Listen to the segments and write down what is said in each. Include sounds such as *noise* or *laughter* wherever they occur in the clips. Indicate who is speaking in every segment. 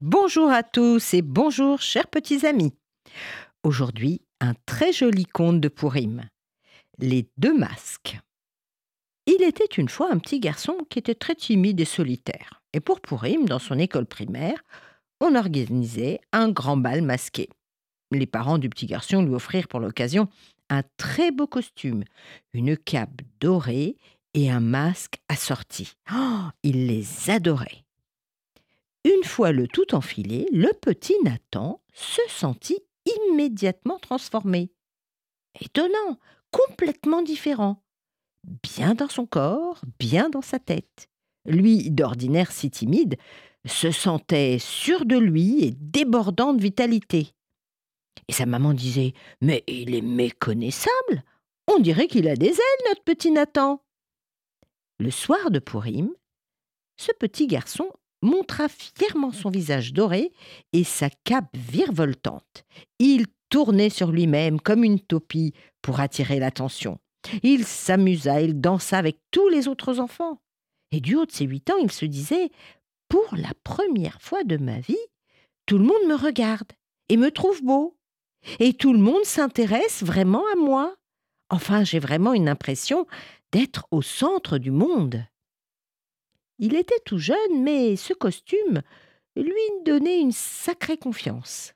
Speaker 1: Bonjour à tous et bonjour chers petits amis. Aujourd'hui, un très joli conte de Pourim. Les deux masques. Il était une fois un petit garçon qui était très timide et solitaire. Et pour Pourim, dans son école primaire, on organisait un grand bal masqué. Les parents du petit garçon lui offrirent pour l'occasion un très beau costume, une cape dorée et un masque assorti. Oh, il les adorait. Une fois le tout enfilé, le petit Nathan se sentit immédiatement transformé. Étonnant, complètement différent. Bien dans son corps, bien dans sa tête. Lui, d'ordinaire si timide, se sentait sûr de lui et débordant de vitalité. Et sa maman disait Mais il est méconnaissable On dirait qu'il a des ailes, notre petit Nathan Le soir de Pourim, ce petit garçon montra fièrement son visage doré et sa cape virevoltante. Il tournait sur lui-même comme une topie pour attirer l'attention. Il s'amusa, il dansa avec tous les autres enfants. Et du haut de ses huit ans, il se disait Pour la première fois de ma vie, tout le monde me regarde et me trouve beau et tout le monde s'intéresse vraiment à moi. Enfin, j'ai vraiment une impression d'être au centre du monde. Il était tout jeune, mais ce costume lui donnait une sacrée confiance.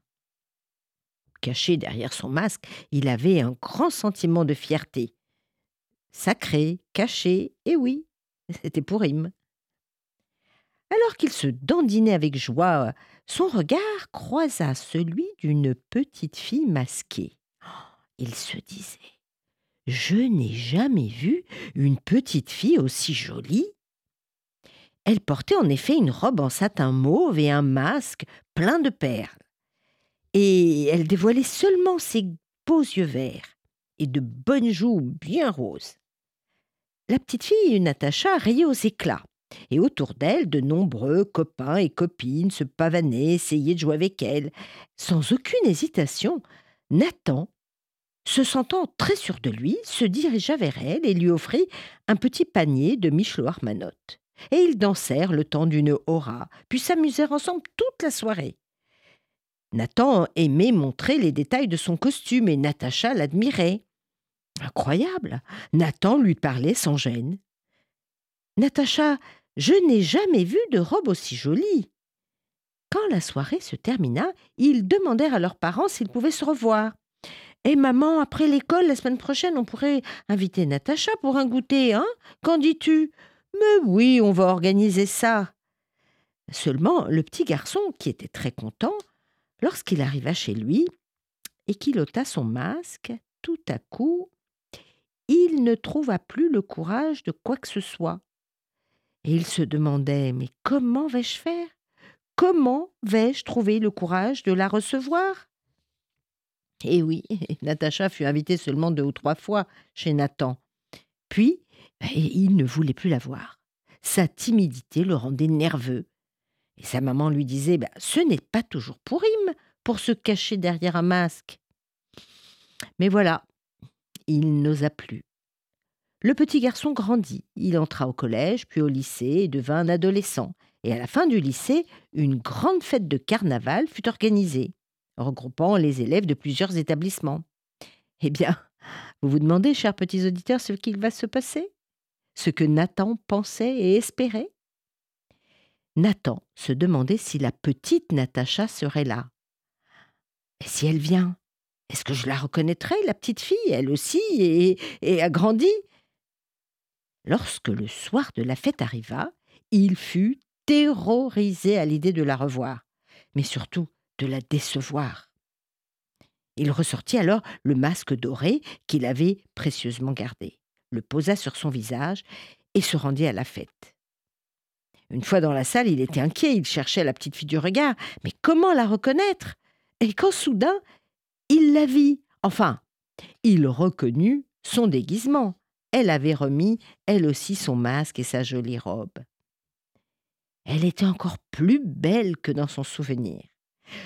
Speaker 1: Caché derrière son masque, il avait un grand sentiment de fierté. Sacré, caché, et oui, c'était pour him. Alors qu'il se dandinait avec joie son regard croisa celui d'une petite fille masquée. Il se disait Je n'ai jamais vu une petite fille aussi jolie. Elle portait en effet une robe en satin mauve et un masque plein de perles. Et elle dévoilait seulement ses beaux yeux verts et de bonnes joues bien roses. La petite fille Natacha riait aux éclats et autour d'elle, de nombreux copains et copines se pavanaient, essayaient de jouer avec elle. Sans aucune hésitation, Nathan, se sentant très sûr de lui, se dirigea vers elle et lui offrit un petit panier de Michelot Armanote. Et ils dansèrent le temps d'une aura, puis s'amusèrent ensemble toute la soirée. Nathan aimait montrer les détails de son costume et Natacha l'admirait. Incroyable Nathan lui parlait sans gêne. Natacha, je n'ai jamais vu de robe aussi jolie. Quand la soirée se termina, ils demandèrent à leurs parents s'ils pouvaient se revoir. Et maman, après l'école, la semaine prochaine, on pourrait inviter Natacha pour un goûter, hein? Qu'en dis-tu? Mais oui, on va organiser ça. Seulement, le petit garçon, qui était très content, lorsqu'il arriva chez lui et qu'il ôta son masque, tout à coup, il ne trouva plus le courage de quoi que ce soit. Et il se demandait Mais comment vais-je faire? Comment vais-je trouver le courage de la recevoir? Eh oui, *laughs* Natacha fut invitée seulement deux ou trois fois chez Nathan. Puis, il ne voulait plus la voir. Sa timidité le rendait nerveux. Et sa maman lui disait ben, Ce n'est pas toujours pour him pour se cacher derrière un masque. Mais voilà, il n'osa plus. Le petit garçon grandit. Il entra au collège, puis au lycée et devint un adolescent. Et à la fin du lycée, une grande fête de carnaval fut organisée, regroupant les élèves de plusieurs établissements. Eh bien, vous vous demandez, chers petits auditeurs, ce qu'il va se passer? Ce que Nathan pensait et espérait Nathan se demandait si la petite Natacha serait là. Et si elle vient? Est-ce que je la reconnaîtrai, la petite fille, elle aussi, et, et a grandi? Lorsque le soir de la fête arriva, il fut terrorisé à l'idée de la revoir, mais surtout de la décevoir. Il ressortit alors le masque doré qu'il avait précieusement gardé, le posa sur son visage et se rendit à la fête. Une fois dans la salle, il était inquiet, il cherchait la petite fille du regard, mais comment la reconnaître? Et quand soudain, il la vit, enfin, il reconnut son déguisement, elle avait remis, elle aussi, son masque et sa jolie robe. Elle était encore plus belle que dans son souvenir.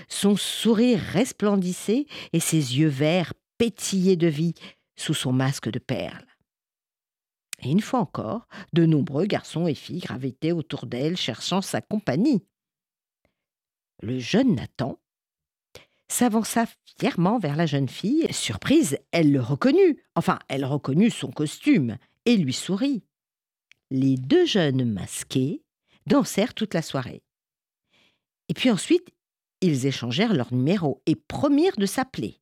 Speaker 1: Son sourire resplendissait et ses yeux verts pétillaient de vie sous son masque de perles. Et une fois encore, de nombreux garçons et filles gravitaient autour d'elle cherchant sa compagnie. le jeune Nathan s'avança fièrement vers la jeune fille. Surprise, elle le reconnut. Enfin, elle reconnut son costume et lui sourit. Les deux jeunes masqués dansèrent toute la soirée. Et puis ensuite, ils échangèrent leurs numéros et promirent de s'appeler.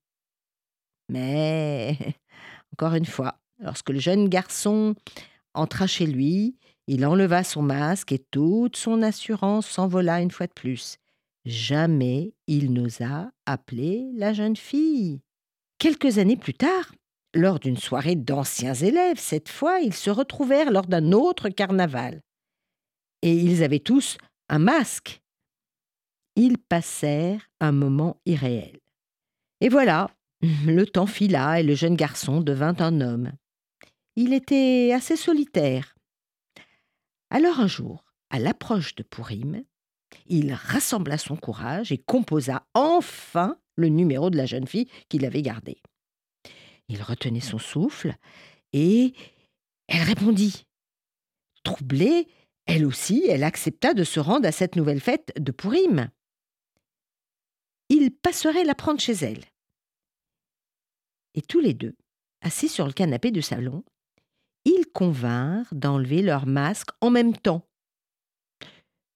Speaker 1: Mais, *laughs* encore une fois, lorsque le jeune garçon entra chez lui, il enleva son masque et toute son assurance s'envola une fois de plus. Jamais il n'osa appeler la jeune fille. Quelques années plus tard, lors d'une soirée d'anciens élèves, cette fois, ils se retrouvèrent lors d'un autre carnaval. Et ils avaient tous un masque. Ils passèrent un moment irréel. Et voilà, le temps fila et le jeune garçon devint un homme. Il était assez solitaire. Alors un jour, à l'approche de Pourim, il rassembla son courage et composa enfin le numéro de la jeune fille qu'il avait gardé. Il retenait son souffle et elle répondit. Troublée, elle aussi, elle accepta de se rendre à cette nouvelle fête de Pourim. Il passerait la prendre chez elle. Et tous les deux, assis sur le canapé du salon, ils convinrent d'enlever leur masque en même temps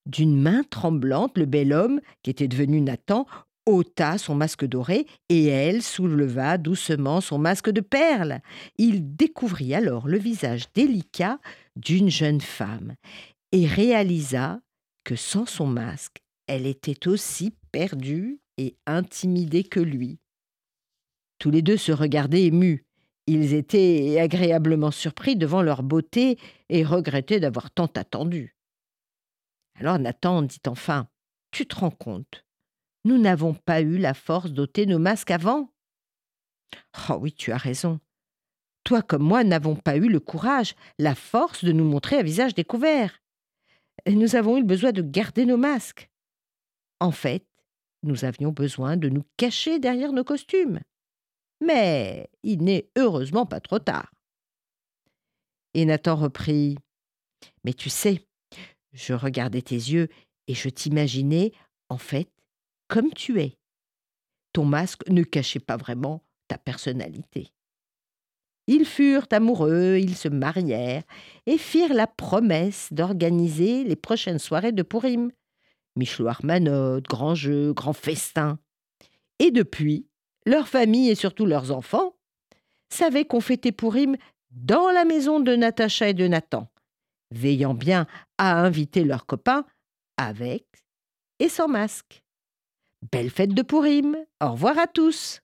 Speaker 1: d'une main tremblante, le bel homme, qui était devenu Nathan, ôta son masque doré et elle souleva doucement son masque de perles. Il découvrit alors le visage délicat d'une jeune femme et réalisa que sans son masque, elle était aussi perdue et intimidée que lui. Tous les deux se regardaient émus. Ils étaient agréablement surpris devant leur beauté et regrettaient d'avoir tant attendu. Alors Nathan dit enfin Tu te rends compte Nous n'avons pas eu la force d'ôter nos masques avant Oh oui, tu as raison. Toi comme moi n'avons pas eu le courage, la force de nous montrer à visage découvert. Nous avons eu le besoin de garder nos masques. En fait, nous avions besoin de nous cacher derrière nos costumes. Mais il n'est heureusement pas trop tard. Et Nathan reprit Mais tu sais, je regardais tes yeux et je t'imaginais, en fait, comme tu es. Ton masque ne cachait pas vraiment ta personnalité. Ils furent amoureux, ils se marièrent et firent la promesse d'organiser les prochaines soirées de Pourim. Michoir manotte, grands jeux, grands festins. Et depuis, leur famille et surtout leurs enfants savaient qu'on fêtait Pourim dans la maison de Natacha et de Nathan veillant bien à inviter leurs copains avec et sans masque. Belle fête de Pourim. Au revoir à tous.